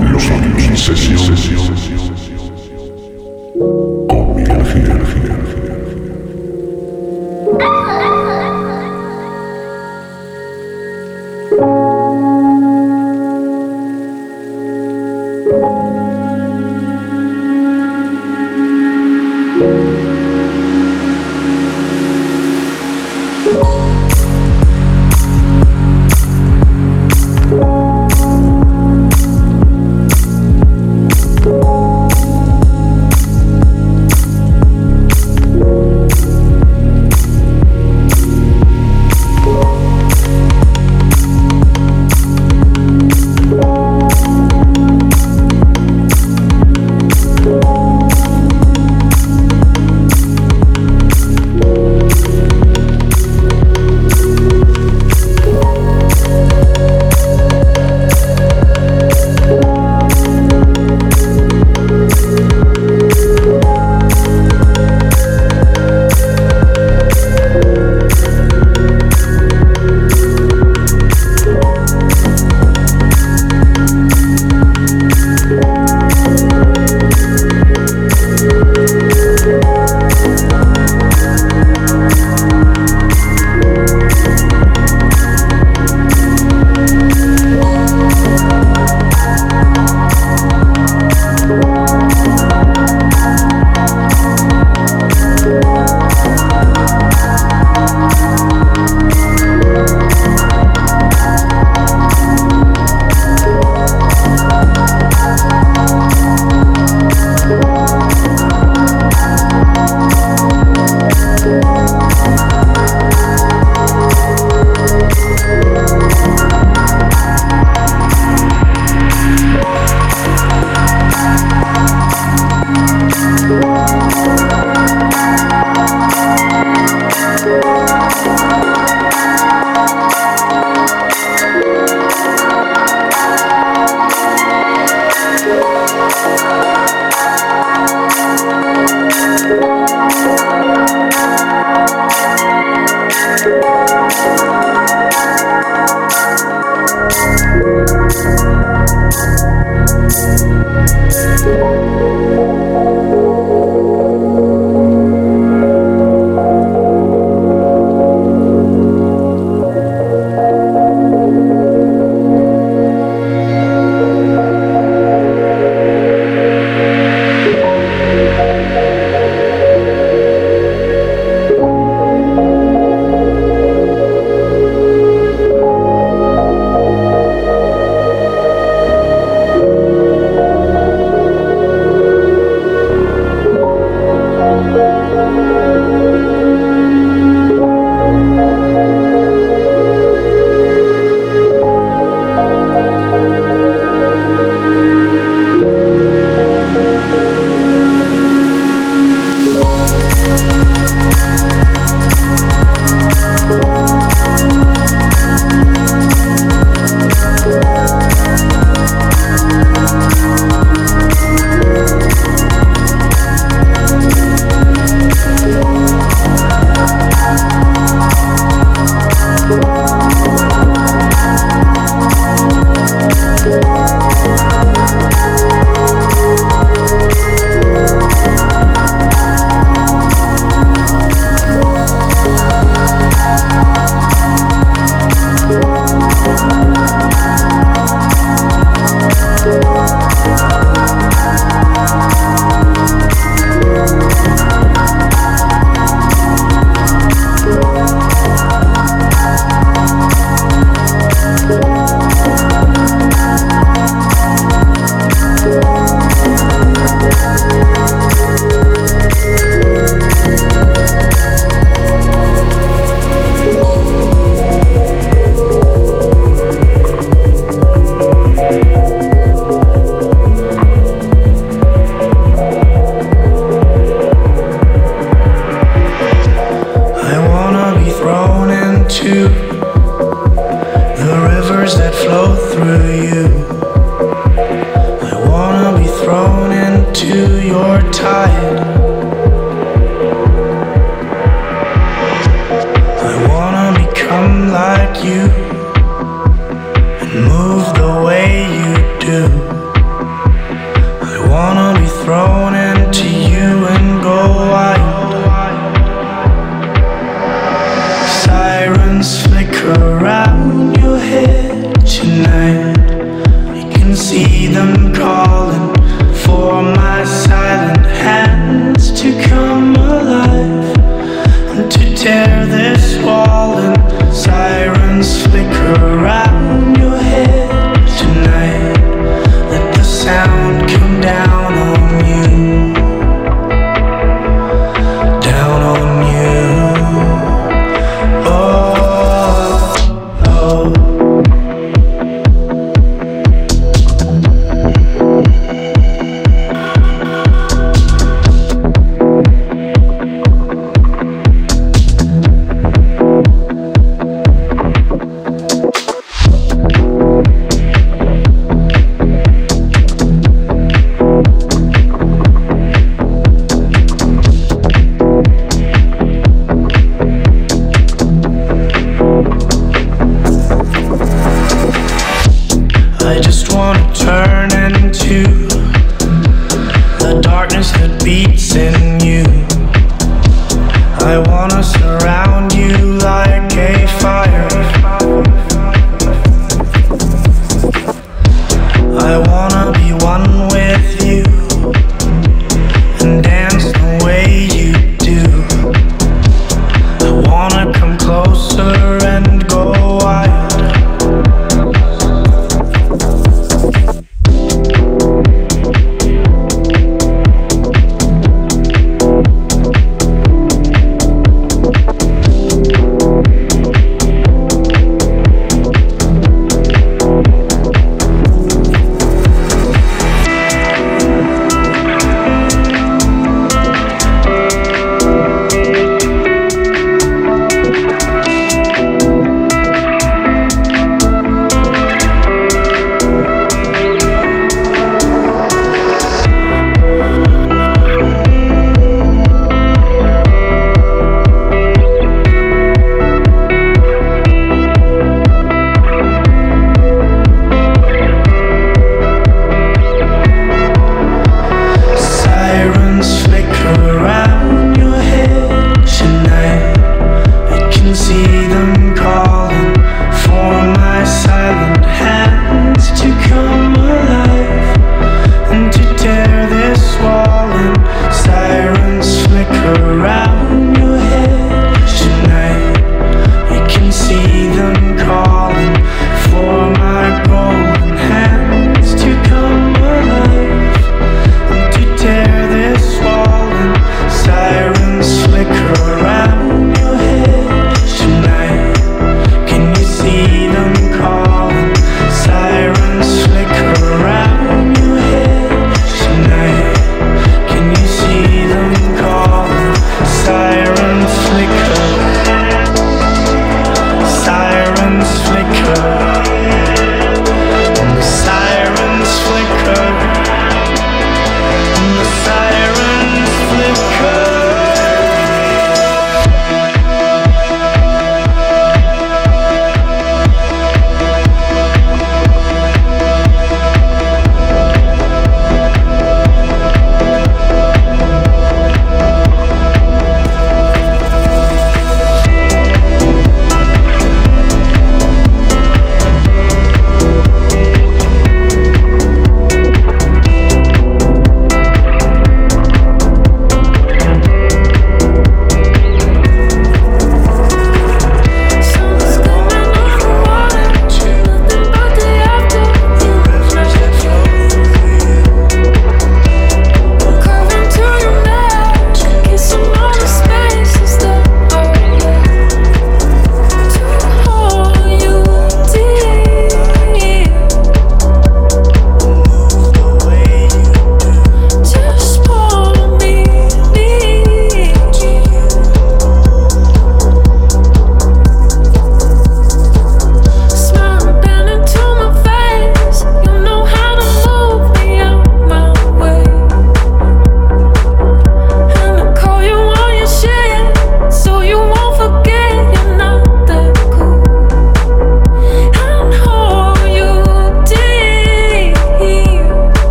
like you and move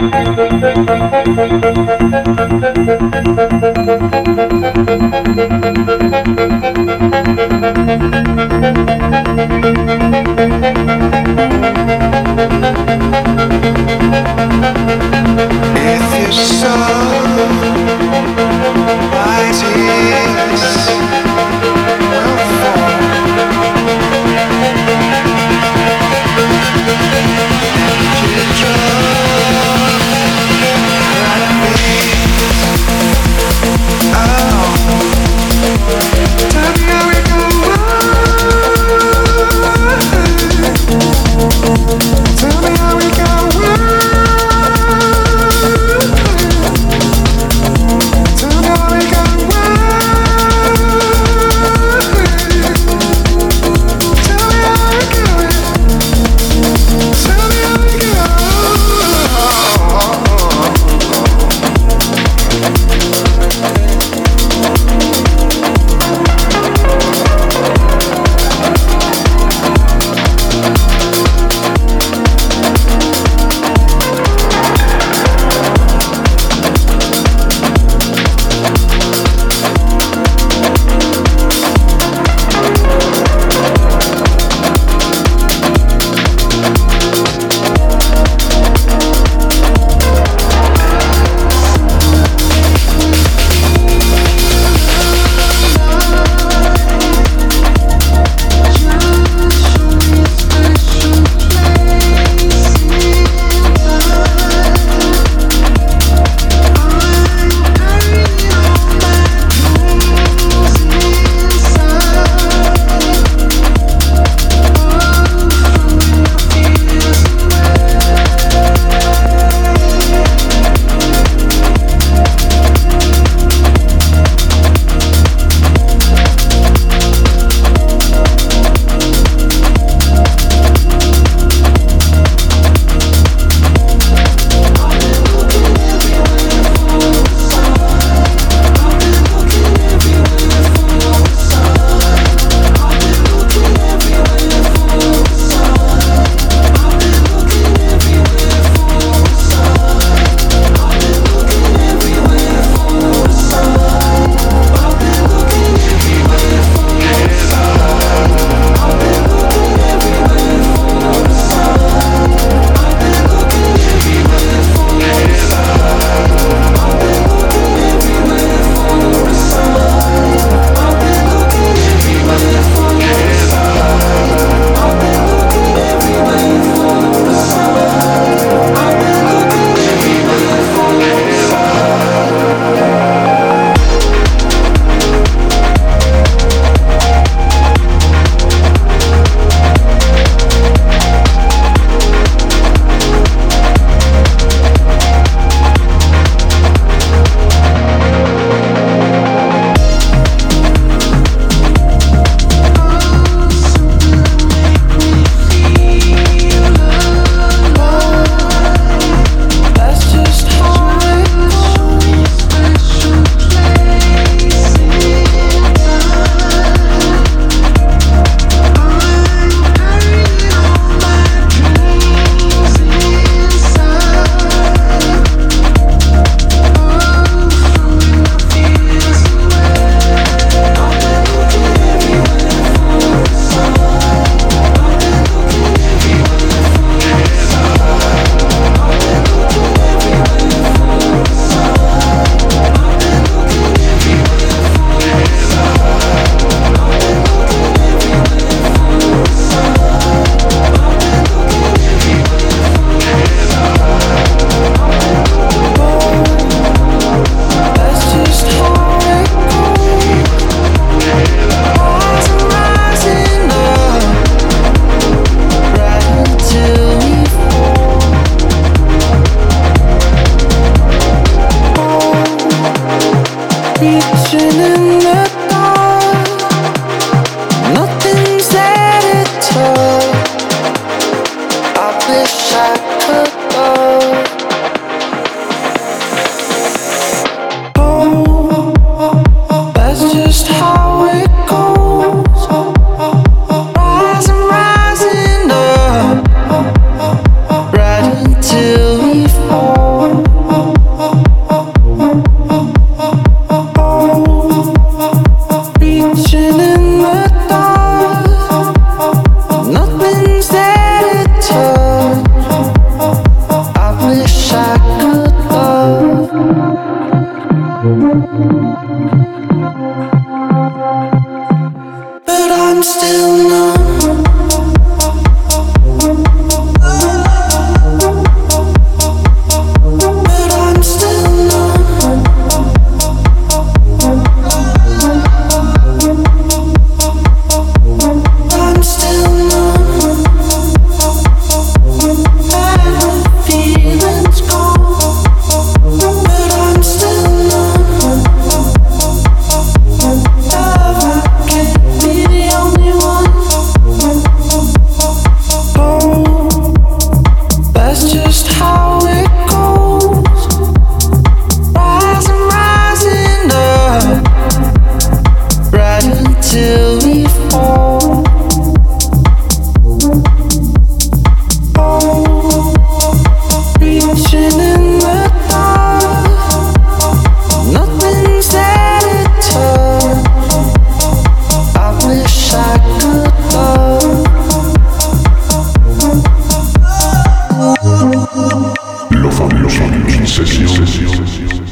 Thank you.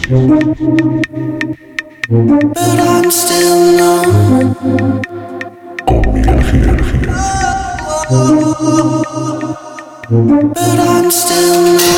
But I'm still numb. But I'm still numb.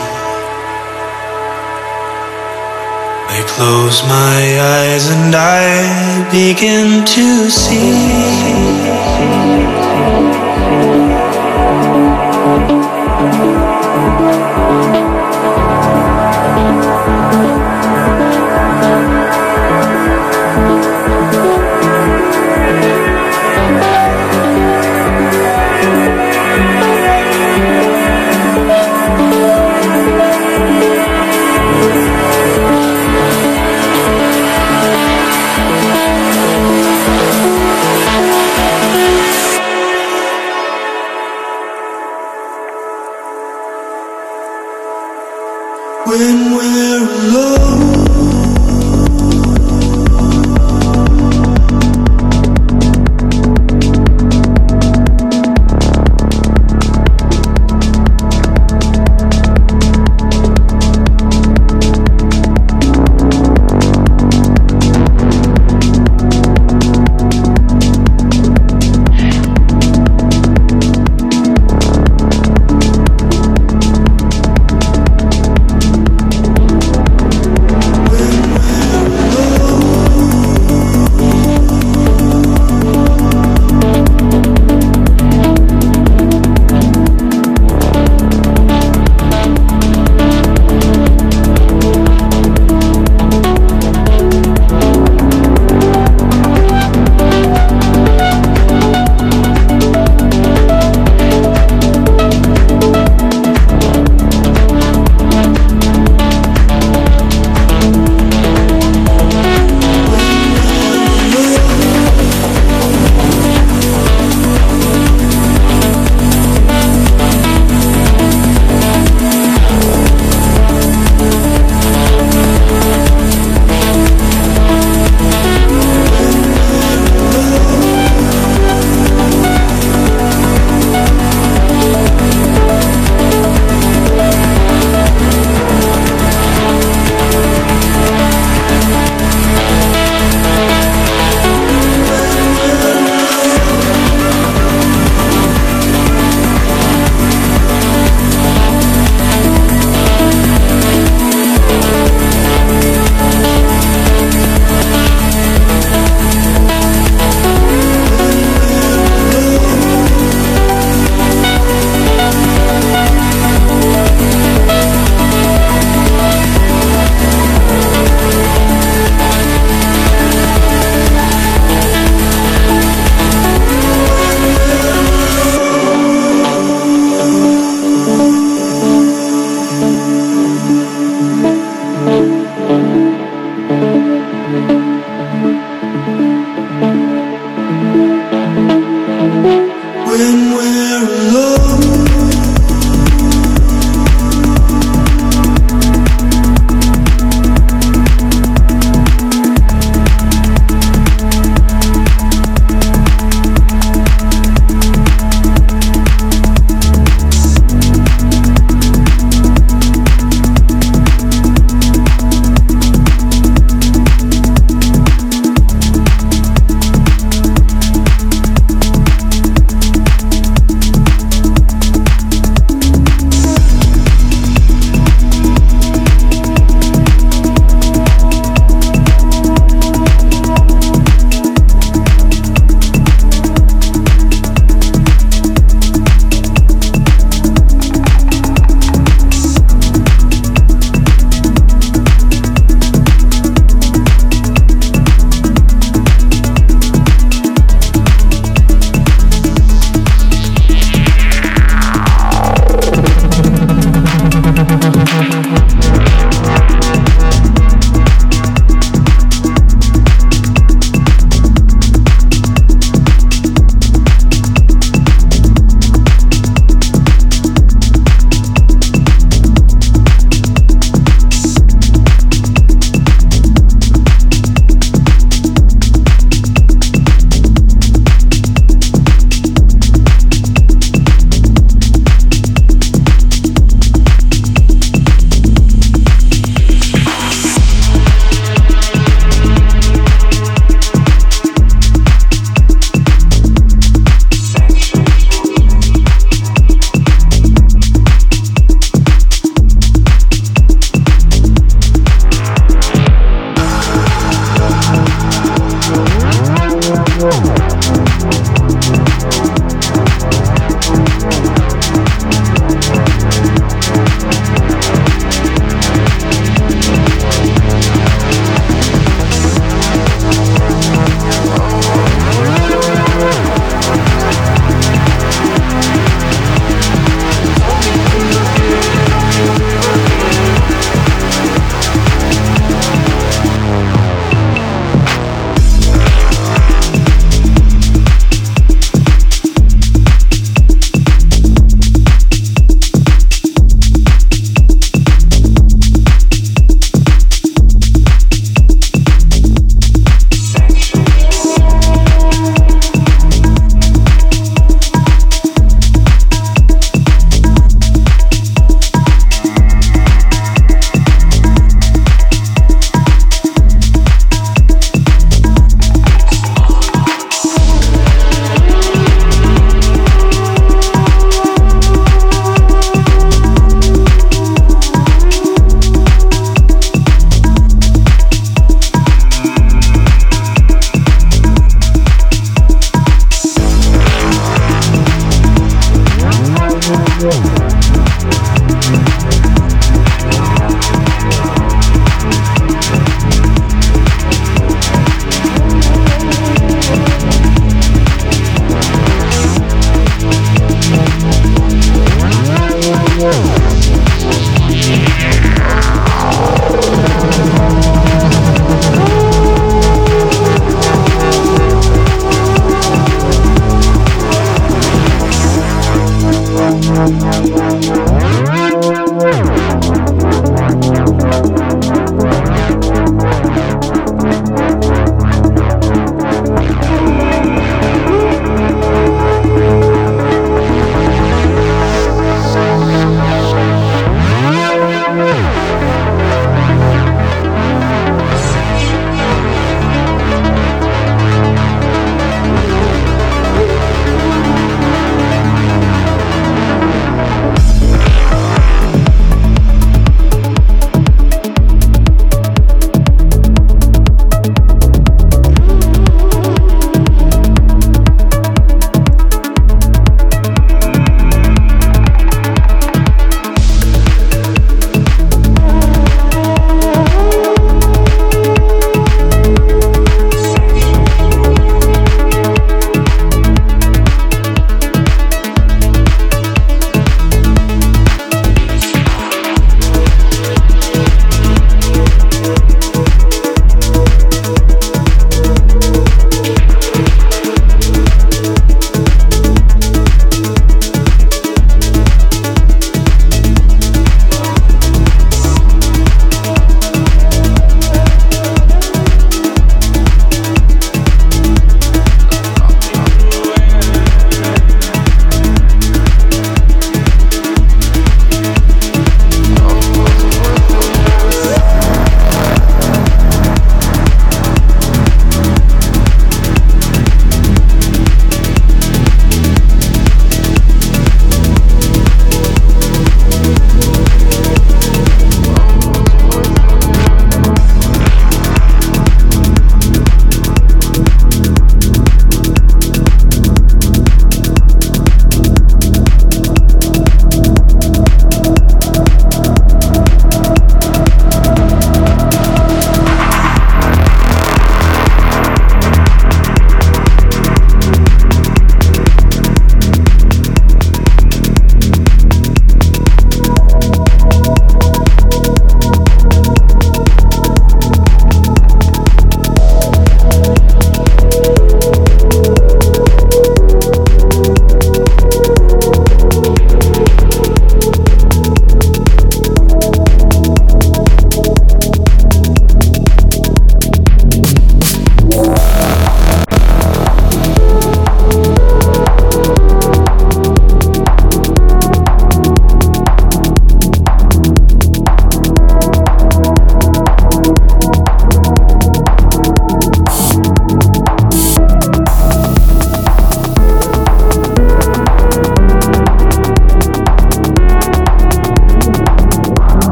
I close my eyes and I begin to see.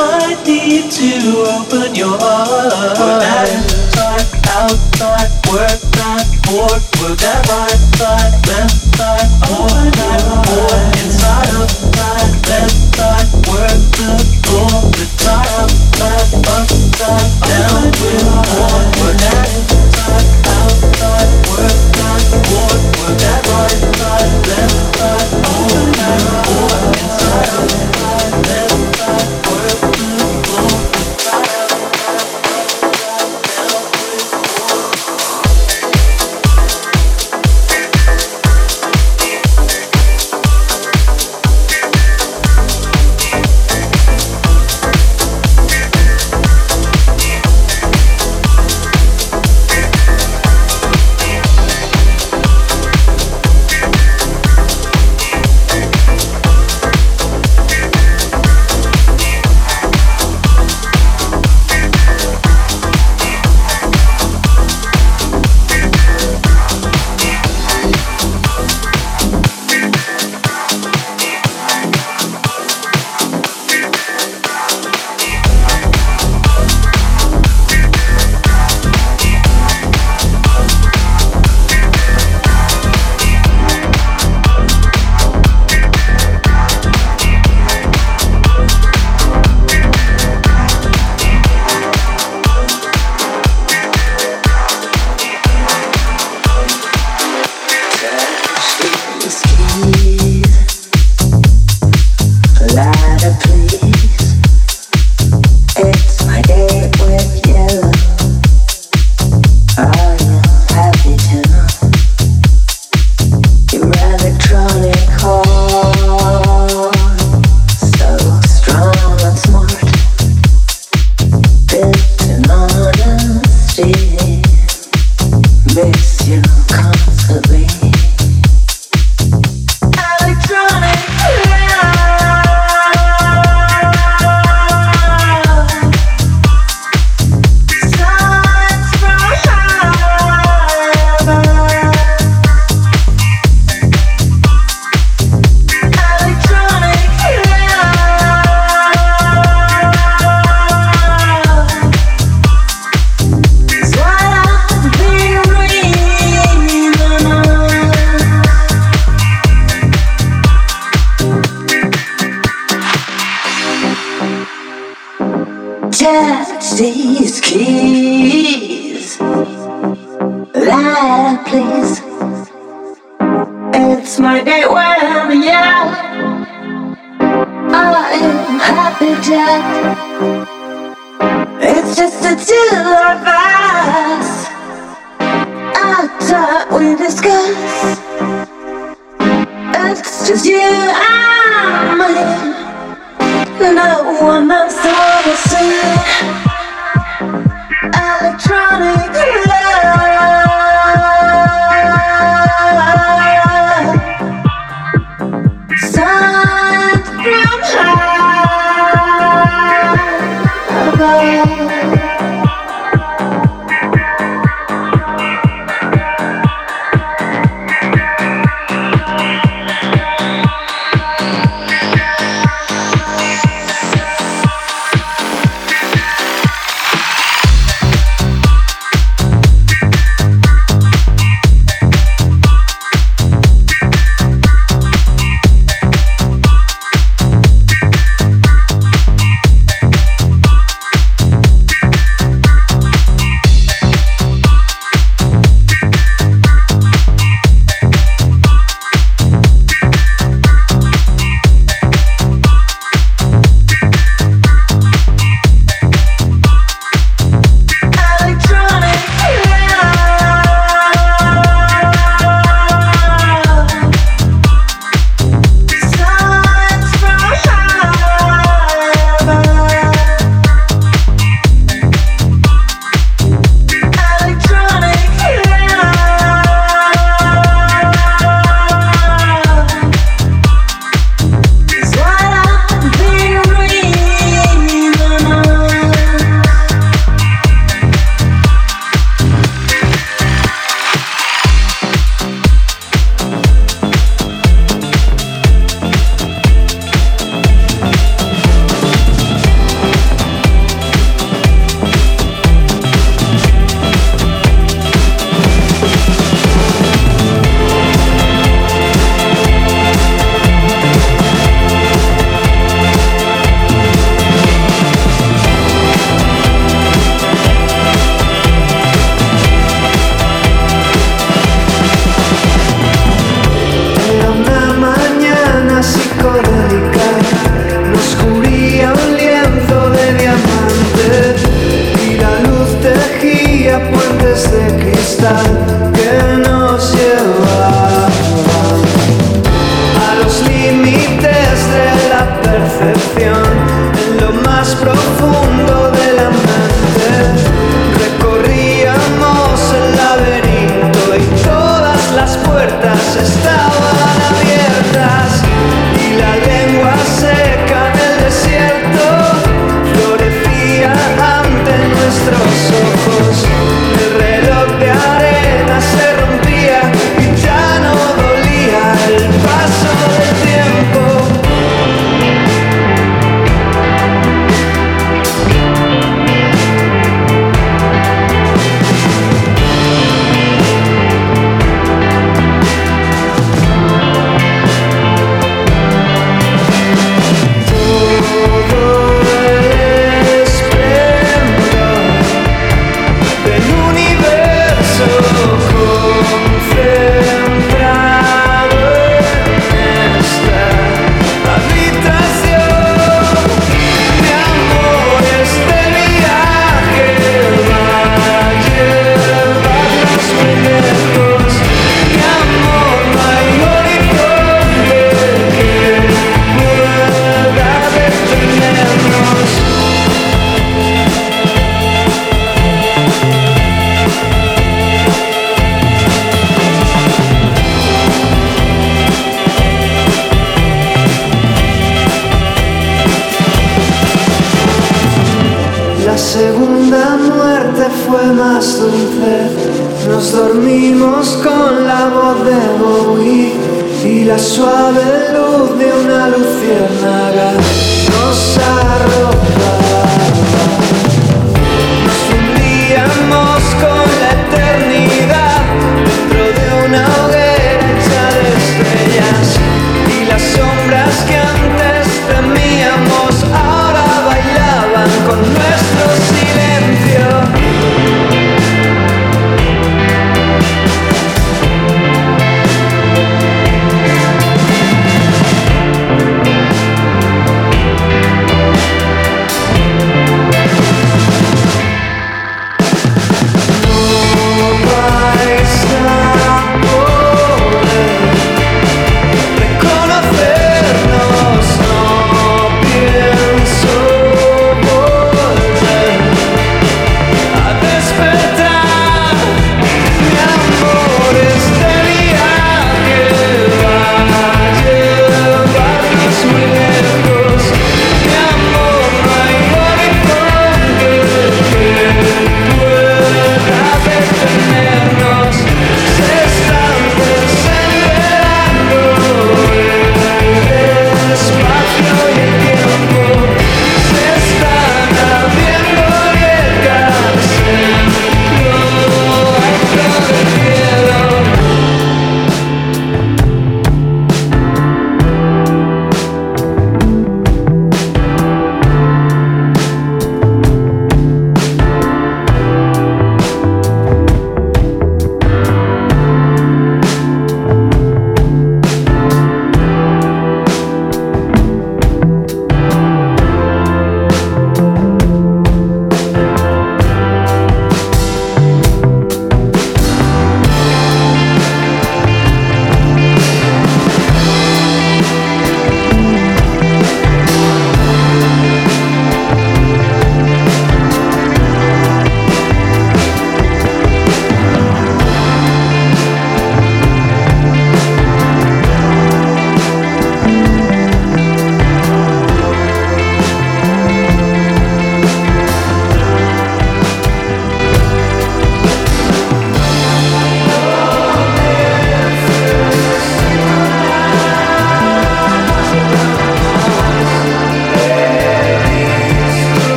might need to open your eyes. Work that inside, outside, work not board, work that right side, left these